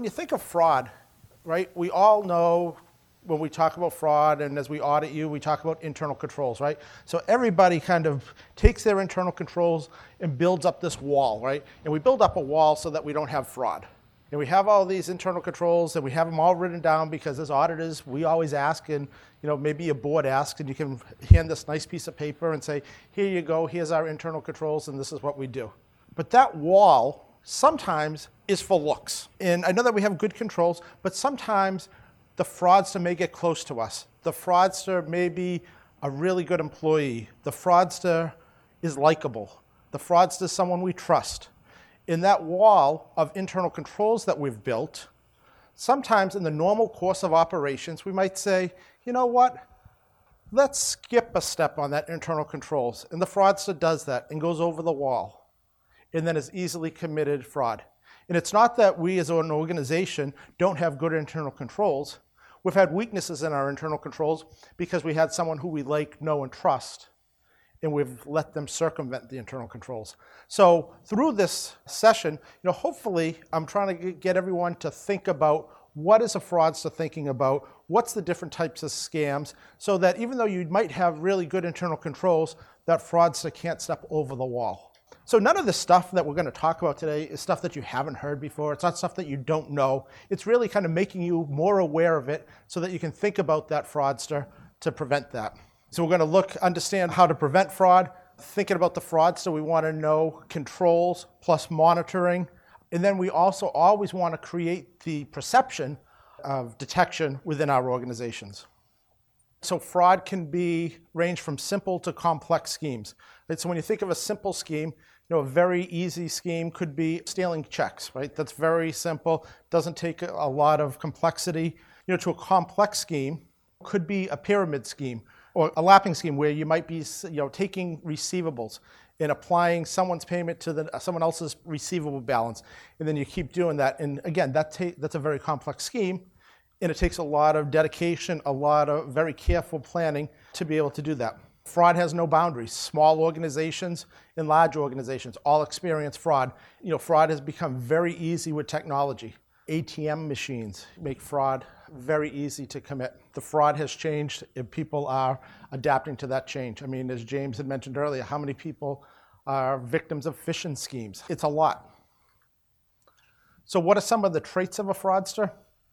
when you think of fraud, right, we all know when we talk about fraud and as we audit you, we talk about internal controls, right? So everybody kind of takes their internal controls and builds up this wall, right? And we build up a wall so that we don't have fraud. And we have all these internal controls and we have them all written down because as auditors, we always ask and you know, maybe a board asks and you can hand this nice piece of paper and say, here you go, here's our internal controls and this is what we do. But that wall sometimes is for looks. And I know that we have good controls, but sometimes the fraudster may get close to us. The fraudster may be a really good employee. The fraudster is likable. The fraudster is someone we trust. In that wall of internal controls that we've built, sometimes in the normal course of operations, we might say, you know what? Let's skip a step on that internal controls. And the fraudster does that and goes over the wall and then is easily committed fraud. And it's not that we as an organization don't have good internal controls. We've had weaknesses in our internal controls because we had someone who we like, know, and trust, and we've let them circumvent the internal controls. So through this session, you know, hopefully I'm trying to get everyone to think about what is a fraudster thinking about, what's the different types of scams, so that even though you might have really good internal controls, that fraudster can't step over the wall. So none of the stuff that we're going to talk about today is stuff that you haven't heard before. It's not stuff that you don't know. It's really kind of making you more aware of it so that you can think about that fraudster to prevent that. So we're going to look, understand how to prevent fraud. Thinking about the fraudster, So we want to know controls plus monitoring. And then we also always want to create the perception of detection within our organizations. So fraud can be range from simple to complex schemes. So when you think of a simple scheme, you know, a very easy scheme could be stealing checks, right? That's very simple, doesn't take a lot of complexity. You know, to a complex scheme could be a pyramid scheme or a lapping scheme where you might be, you know, taking receivables and applying someone's payment to the, someone else's receivable balance, and then you keep doing that. And again, that ta- that's a very complex scheme, and it takes a lot of dedication, a lot of very careful planning to be able to do that. Fraud has no boundaries. Small organizations and large organizations all experience fraud. You know, fraud has become very easy with technology. ATM machines make fraud very easy to commit. The fraud has changed and people are adapting to that change. I mean, as James had mentioned earlier, how many people are victims of phishing schemes? It's a lot. So, what are some of the traits of a fraudster?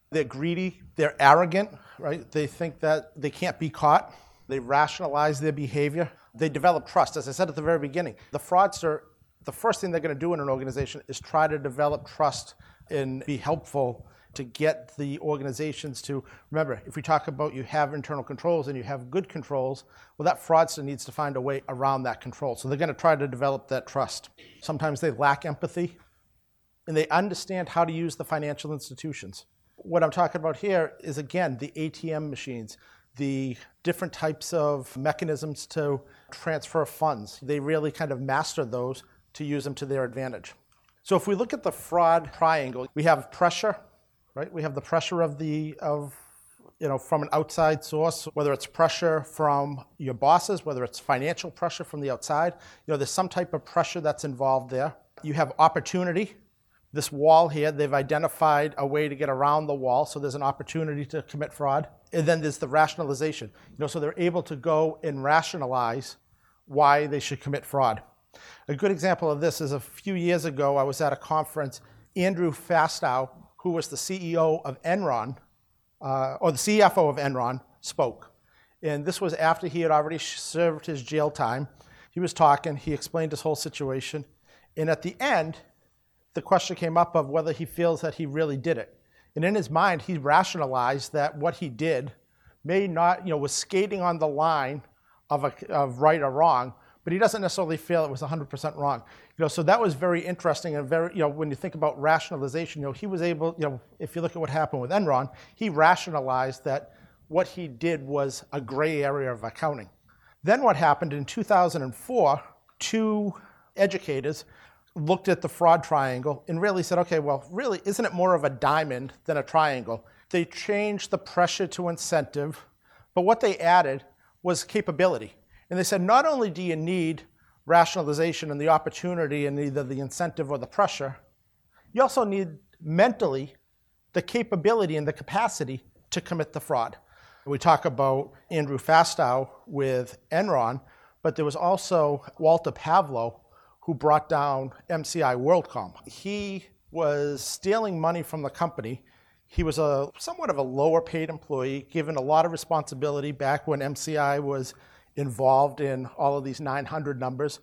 They're greedy, they're arrogant, right? They think that they can't be caught. They rationalize their behavior. They develop trust. As I said at the very beginning, the fraudster, the first thing they're going to do in an organization is try to develop trust and be helpful to get the organizations to remember if we talk about you have internal controls and you have good controls well that fraudster needs to find a way around that control so they're going to try to develop that trust sometimes they lack empathy and they understand how to use the financial institutions what i'm talking about here is again the atm machines the different types of mechanisms to transfer funds. They really kind of master those to use them to their advantage. So if we look at the fraud triangle, we have pressure, right? We have the pressure of the of you know from an outside source, whether it's pressure from your bosses, whether it's financial pressure from the outside. You know, there's some type of pressure that's involved there. You have opportunity, this wall here, they've identified a way to get around the wall, so there's an opportunity to commit fraud. And then there's the rationalization. You know, so they're able to go and rationalize why they should commit fraud. A good example of this is a few years ago, I was at a conference. Andrew Fastow, who was the CEO of Enron, uh, or the CFO of Enron, spoke. And this was after he had already served his jail time. He was talking, he explained his whole situation. And at the end, the question came up of whether he feels that he really did it. And in his mind, he rationalized that what he did may not, you know, was skating on the line of, a, of right or wrong, but he doesn't necessarily feel it was 100% wrong. You know, so that was very interesting and very, you know, when you think about rationalization, you know, he was able, you know, if you look at what happened with Enron, he rationalized that what he did was a gray area of accounting. Then what happened in 2004, two educators looked at the fraud triangle and really said, okay, well, really, isn't it more of a diamond than a triangle? They changed the pressure to incentive, but what they added was capability. And they said, not only do you need rationalization and the opportunity and either the incentive or the pressure, you also need mentally the capability and the capacity to commit the fraud. We talk about Andrew Fastow with Enron, but there was also Walter Pavlo who brought down MCI WorldCom. He was stealing money from the company. He was a somewhat of a lower paid employee, given a lot of responsibility back when MCI was involved in all of these 900 numbers,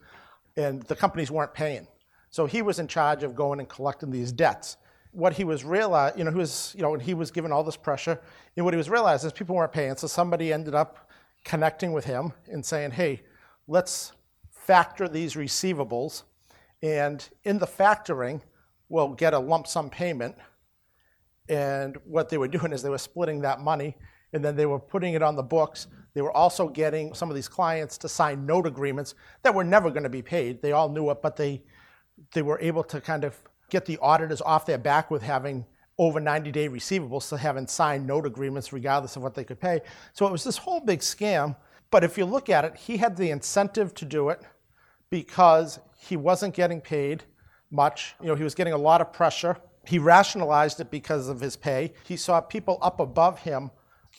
and the companies weren't paying. So he was in charge of going and collecting these debts. What he was realized, you know, he was, you know, and he was given all this pressure. And what he was realizing is people weren't paying. So somebody ended up connecting with him and saying, "Hey, let's factor these receivables, and in the factoring, we'll get a lump sum payment. And what they were doing is they were splitting that money, and then they were putting it on the books. They were also getting some of these clients to sign note agreements that were never going to be paid. They all knew it, but they they were able to kind of get the auditors off their back with having over 90 day receivables to having signed note agreements regardless of what they could pay. So it was this whole big scam. But if you look at it, he had the incentive to do it because he wasn't getting paid much. You know, he was getting a lot of pressure. He rationalized it because of his pay. He saw people up above him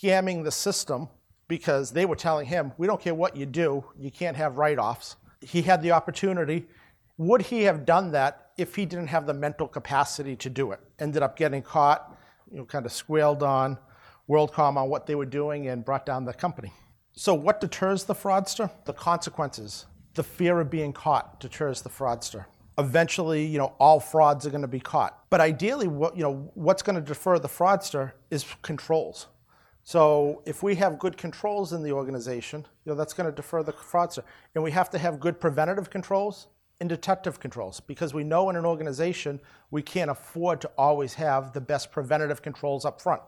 scamming the system because they were telling him, we don't care what you do, you can't have write offs. He had the opportunity. Would he have done that if he didn't have the mental capacity to do it? Ended up getting caught, you know, kind of squealed on WorldCom on what they were doing and brought down the company. So, what deters the fraudster? The consequences the fear of being caught deters the fraudster. Eventually, you know, all frauds are going to be caught. But ideally, what, you know, what's going to defer the fraudster is controls. So if we have good controls in the organization, you know, that's going to defer the fraudster. And we have to have good preventative controls and detective controls because we know in an organization we can't afford to always have the best preventative controls up front.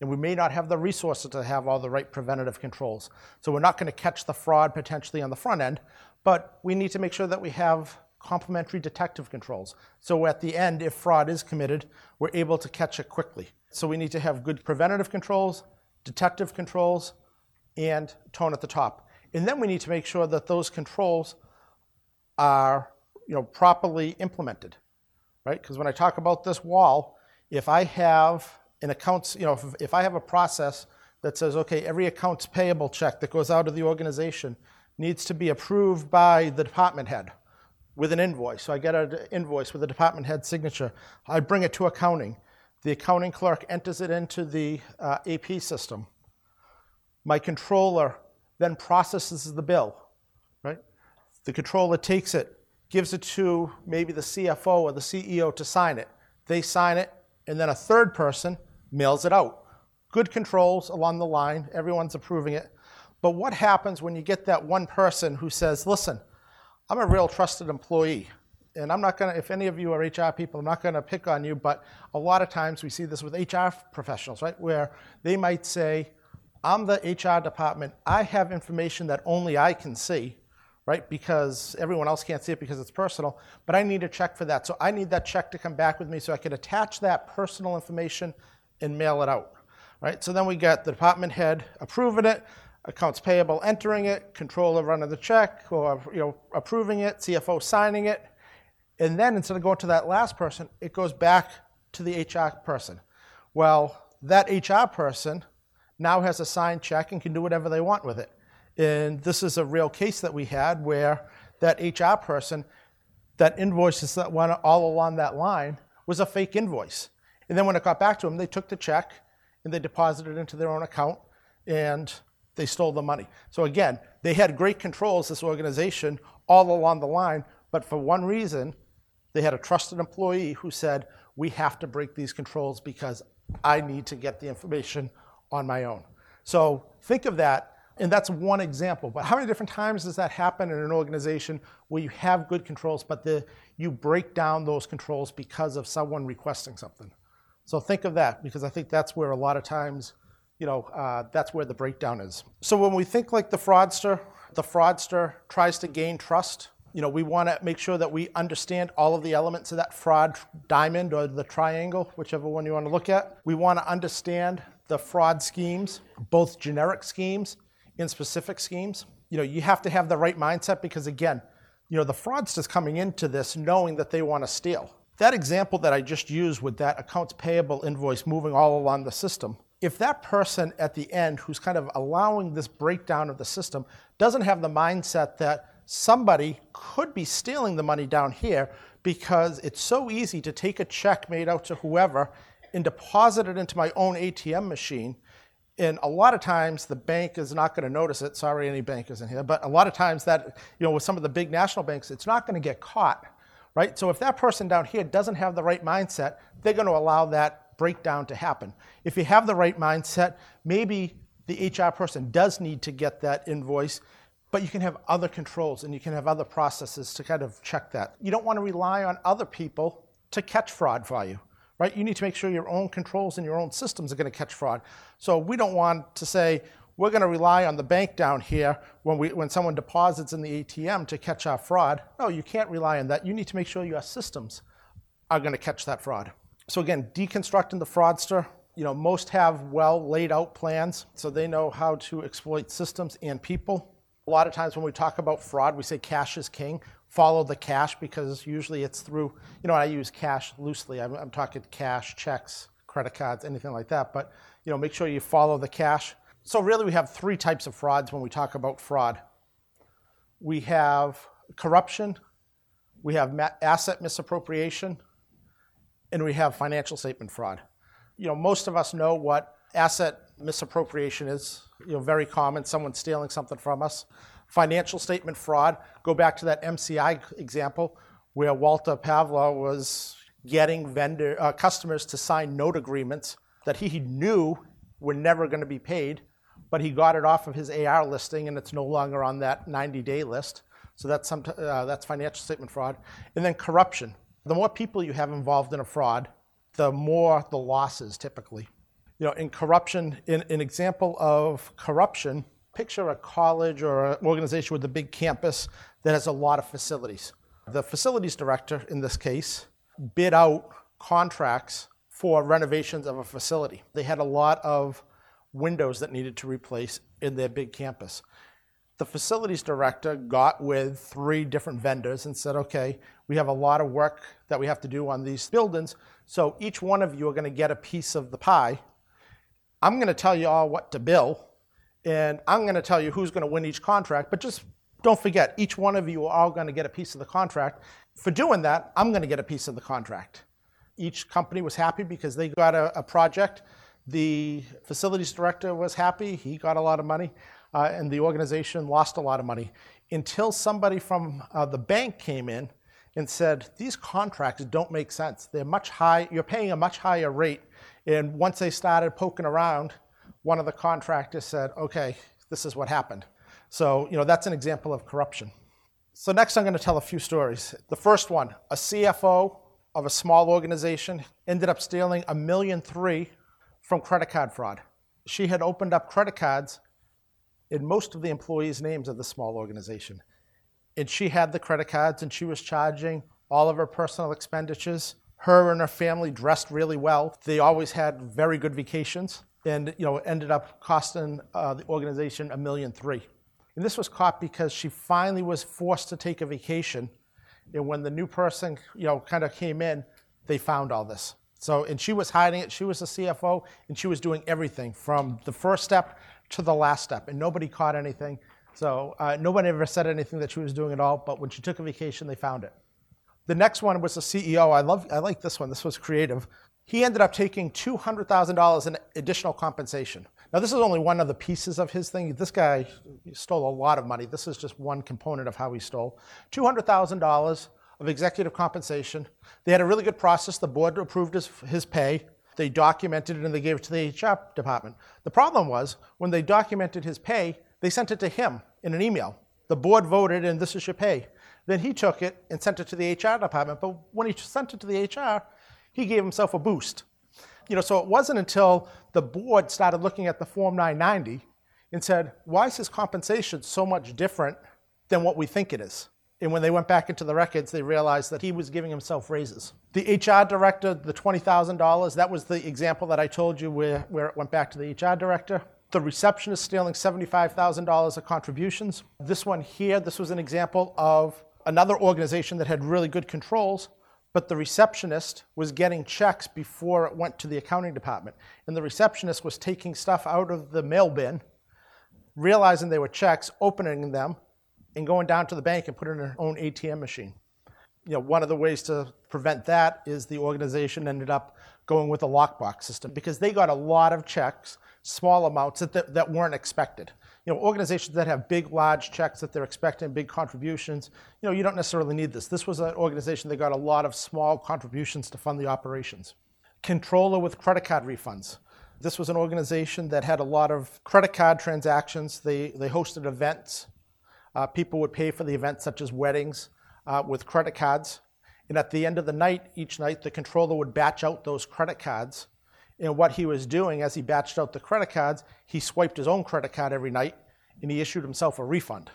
And we may not have the resources to have all the right preventative controls. So we're not going to catch the fraud potentially on the front end, but we need to make sure that we have complementary detective controls. So at the end, if fraud is committed, we're able to catch it quickly. So we need to have good preventative controls, detective controls, and tone at the top. And then we need to make sure that those controls are you know, properly implemented, right? Because when I talk about this wall, if I have an accounts, you know, if, if I have a process that says, okay, every accounts payable check that goes out of the organization needs to be approved by the department head with an invoice. So I get an invoice with the department head signature. I bring it to accounting. The accounting clerk enters it into the uh, AP system. My controller then processes the bill, right? The controller takes it, gives it to maybe the CFO or the CEO to sign it. They sign it, and then a third person mails it out. Good controls along the line, everyone's approving it. But what happens when you get that one person who says, listen, I'm a real trusted employee. And I'm not going to, if any of you are HR people, I'm not going to pick on you, but a lot of times we see this with HR professionals, right? Where they might say, I'm the HR department, I have information that only I can see, right? Because everyone else can't see it because it's personal, but I need a check for that. So I need that check to come back with me so I can attach that personal information and mail it out, right? So then we get the department head approving it, accounts payable entering it, controller running the check, or you know, approving it, CFO signing it. And then instead of going to that last person, it goes back to the HR person. Well, that HR person now has a signed check and can do whatever they want with it. And this is a real case that we had where that HR person, that invoices that went all along that line was a fake invoice. And then when it got back to them, they took the check and they deposited it into their own account. And they stole the money. So again, they had great controls, this organization, all along the line, but for one reason, they had a trusted employee who said, we have to break these controls because I need to get the information on my own. So think of that, and that's one example. But how many different times does that happen in an organization where you have good controls, but the, you break down those controls because of someone requesting something? So think of that, because I think that's where a lot of times you know, uh, that's where the breakdown is. So when we think like the fraudster, the fraudster tries to gain trust. You know, we want to make sure that we understand all of the elements of that fraud diamond or the triangle, whichever one you want to look at. We want to understand the fraud schemes, both generic schemes and specific schemes. You know, you have to have the right mindset because again, you know, the fraudster's coming into this knowing that they want to steal. That example that I just used with that accounts payable invoice moving all along the system, if that person at the end who's kind of allowing this breakdown of the system doesn't have the mindset that somebody could be stealing the money down here because it's so easy to take a check made out to whoever and deposit it into my own ATM machine. And a lot of times the bank is not going to notice it. Sorry, any bankers in here, but a lot of times that, you know, with some of the big national banks, it's not going to get caught, right? So if that person down here doesn't have the right mindset, they're going to allow that breakdown to happen. If you have the right mindset, maybe the HR person does need to get that invoice, but you can have other controls and you can have other processes to kind of check that. You don't want to rely on other people to catch fraud for you right? You need to make sure your own controls and your own systems are going to catch fraud. So we don't want to say, we're going to rely on the bank down here when, we, when someone deposits in the ATM to catch our fraud. No, you can't rely on that. You need to make sure your systems are going to catch that fraud. So again, deconstructing the fraudster. You know, most have well laid out plans, so they know how to exploit systems and people. A lot of times when we talk about fraud, we say cash is king follow the cash because usually it's through, you know, I use cash loosely. I'm, I'm, talking cash, checks, credit cards, anything like that. But, you know, make sure you follow the cash. So really we have three types of frauds when we talk about fraud. We have corruption, we have asset misappropriation, and we have financial statement fraud. You know, most of us know what asset misappropriation is, you know, very common, someone stealing something from us financial statement fraud. Go back to that MCI example where Walter Pavlo was getting vendor uh, customers to sign note agreements that he knew were never going to be paid, but he got it off of his AR listing and it's no longer on that 90-day list. So that's some uh, that's financial statement fraud, and then corruption. The more people you have involved in a fraud, the more the losses typically. You know, in corruption, in an example of corruption picture a college or an organization with a big campus that has a lot of facilities. The facilities director, in this case, bid out contracts for renovations of a facility. They had a lot of windows that needed to replace in their big campus. The facilities director got with three different vendors and said, okay, we have a lot of work that we have to do on these buildings, so each one of you are going to get a piece of the pie. I'm going to tell you all what to bill, and I'm going to tell you who's going to win each contract, but just don't forget, each one of you are all going to get a piece of the contract. For doing that, I'm going to get a piece of the contract. Each company was happy because they got a, a project. The facilities director was happy, he got a lot of money, uh, and the organization lost a lot of money until somebody from uh, the bank came in and said, These contracts don't make sense. They're much high, you're paying a much higher rate. And once they started poking around, one of the contractors said, okay, this is what happened. So, you know, that's an example of corruption. So next I'm going to tell a few stories. The first one, a CFO of a small organization ended up stealing a million three from credit card fraud. She had opened up credit cards in most of the employees' names of the small organization. And she had the credit cards and she was charging all of her personal expenditures. Her and her family dressed really well. They always had very good vacations and you know ended up costing uh, the organization a million three. And this was caught because she finally was forced to take a vacation, and when the new person you know kind of came in, they found all this. So and she was hiding it. She was the CFO, and she was doing everything from the first step to the last step, and nobody caught anything. So uh, nobody ever said anything that she was doing at all. But when she took a vacation, they found it. The next one was the CEO. I love. I like this one. This was creative he ended up taking $200,000 in additional compensation. Now, this is only one of the pieces of his thing. This guy stole a lot of money. This is just one component of how he stole. $200,000 of executive compensation. They had a really good process. The board approved his, his pay. They documented it and they gave it to the HR department. The problem was when they documented his pay, they sent it to him in an email. The board voted and this is your pay. Then he took it and sent it to the HR department. But when he sent it to the HR, he gave himself a boost. You know, so it wasn't until the board started looking at the Form 990 and said, why is his compensation so much different than what we think it is? And when they went back into the records, they realized that he was giving himself raises. The HR director, the $20,000, that was the example that I told you where, where it went back to the HR director. The receptionist stealing $75,000 of contributions. This one here, this was an example of another organization that had really good controls, but the receptionist was getting checks before it went to the accounting department. And the receptionist was taking stuff out of the mail bin, realizing they were checks, opening them, and going down to the bank and putting in her own ATM machine. You know, one of the ways to prevent that is the organization ended up going with a lockbox system because they got a lot of checks, small amounts that, that, that weren't expected you know, organizations that have big, large checks that they're expecting, big contributions, you know, you don't necessarily need this. This was an organization that got a lot of small contributions to fund the operations. Controller with credit card refunds. This was an organization that had a lot of credit card transactions. They, they hosted events. Uh, people would pay for the events, such as weddings, uh, with credit cards. And at the end of the night, each night, the controller would batch out those credit cards and what he was doing as he batched out the credit cards, he swiped his own credit card every night and he issued himself a refund.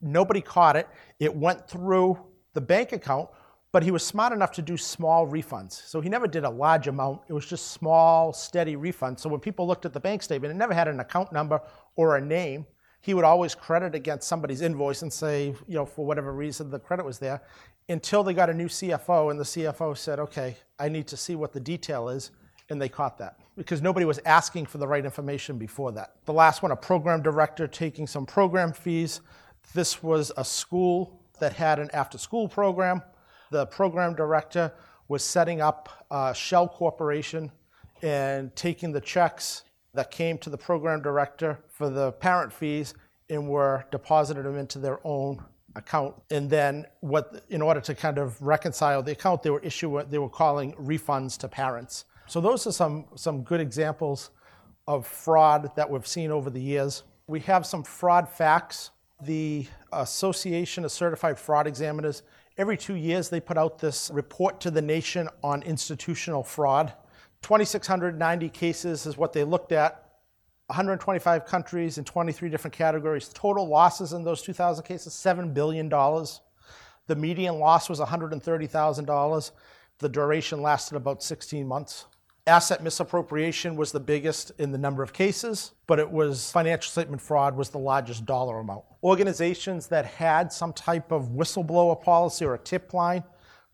Nobody caught it. It went through the bank account, but he was smart enough to do small refunds. So he never did a large amount. It was just small, steady refunds. So when people looked at the bank statement, it never had an account number or a name. He would always credit against somebody's invoice and say, you know, for whatever reason the credit was there until they got a new CFO and the CFO said, okay, I need to see what the detail is and they caught that because nobody was asking for the right information before that. The last one, a program director taking some program fees. This was a school that had an after school program. The program director was setting up a shell corporation and taking the checks that came to the program director for the parent fees and were deposited them into their own account. And then what in order to kind of reconcile the account, they were issuing they were calling refunds to parents. So those are some, some good examples of fraud that we've seen over the years. We have some fraud facts. The Association of Certified Fraud Examiners, every two years they put out this report to the nation on institutional fraud. 2,690 cases is what they looked at. 125 countries in 23 different categories. Total losses in those 2,000 cases, $7 billion. The median loss was $130,000. The duration lasted about 16 months. Asset misappropriation was the biggest in the number of cases, but it was financial statement fraud was the largest dollar amount. Organizations that had some type of whistleblower policy or a tip line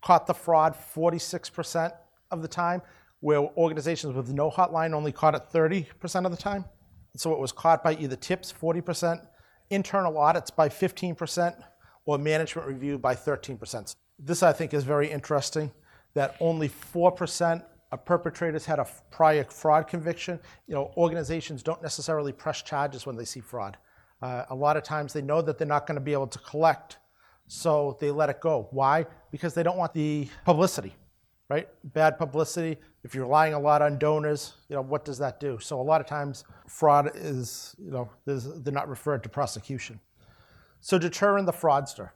caught the fraud 46% of the time, where organizations with no hotline only caught it 30% of the time. So it was caught by either tips 40%, internal audits by 15%, or management review by 13%. This I think is very interesting that only 4% of perpetrators had a prior fraud conviction. You know, organizations don't necessarily press charges when they see fraud. Uh, a lot of times they know that they're not going to be able to collect, so they let it go. Why? Because they don't want the publicity, right? Bad publicity. If you're relying a lot on donors, you know, what does that do? So a lot of times fraud is, you know, they're not referred to prosecution. So deterring the fraudster.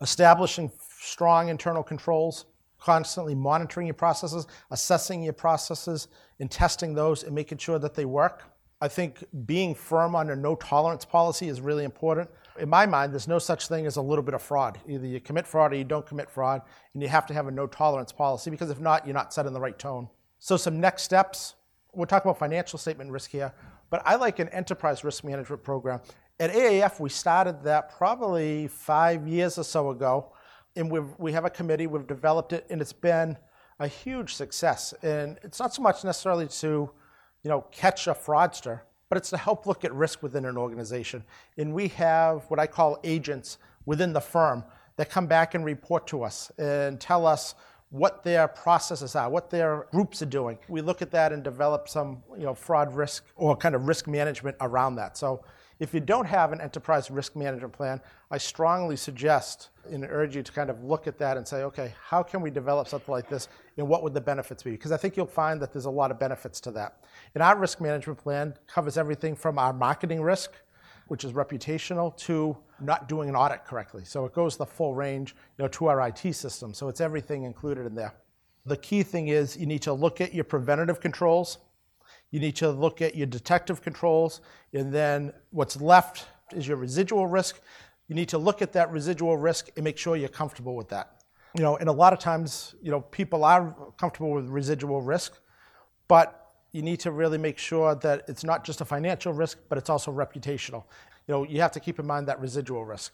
Establishing strong internal controls constantly monitoring your processes, assessing your processes, and testing those and making sure that they work. I think being firm on a no tolerance policy is really important. In my mind, there's no such thing as a little bit of fraud. Either you commit fraud or you don't commit fraud, and you have to have a no tolerance policy because if not, you're not setting the right tone. So, some next steps we'll talk about financial statement risk here, but I like an enterprise risk management program. At AAF, we started that probably five years or so ago and we've, we have a committee, we've developed it, and it's been a huge success. And it's not so much necessarily to, you know, catch a fraudster, but it's to help look at risk within an organization. And we have what I call agents within the firm that come back and report to us and tell us what their processes are, what their groups are doing. We look at that and develop some, you know, fraud risk or kind of risk management around that. So if you don't have an enterprise risk management plan, I strongly suggest and urge you to kind of look at that and say, okay, how can we develop something like this and what would the benefits be? Because I think you'll find that there's a lot of benefits to that. And our risk management plan covers everything from our marketing risk, which is reputational, to not doing an audit correctly. So it goes the full range you know, to our IT system. So it's everything included in there. The key thing is you need to look at your preventative controls you need to look at your detective controls, and then what's left is your residual risk. You need to look at that residual risk and make sure you're comfortable with that. You know, and a lot of times, you know, people are comfortable with residual risk, but you need to really make sure that it's not just a financial risk, but it's also reputational. You know, you have to keep in mind that residual risk.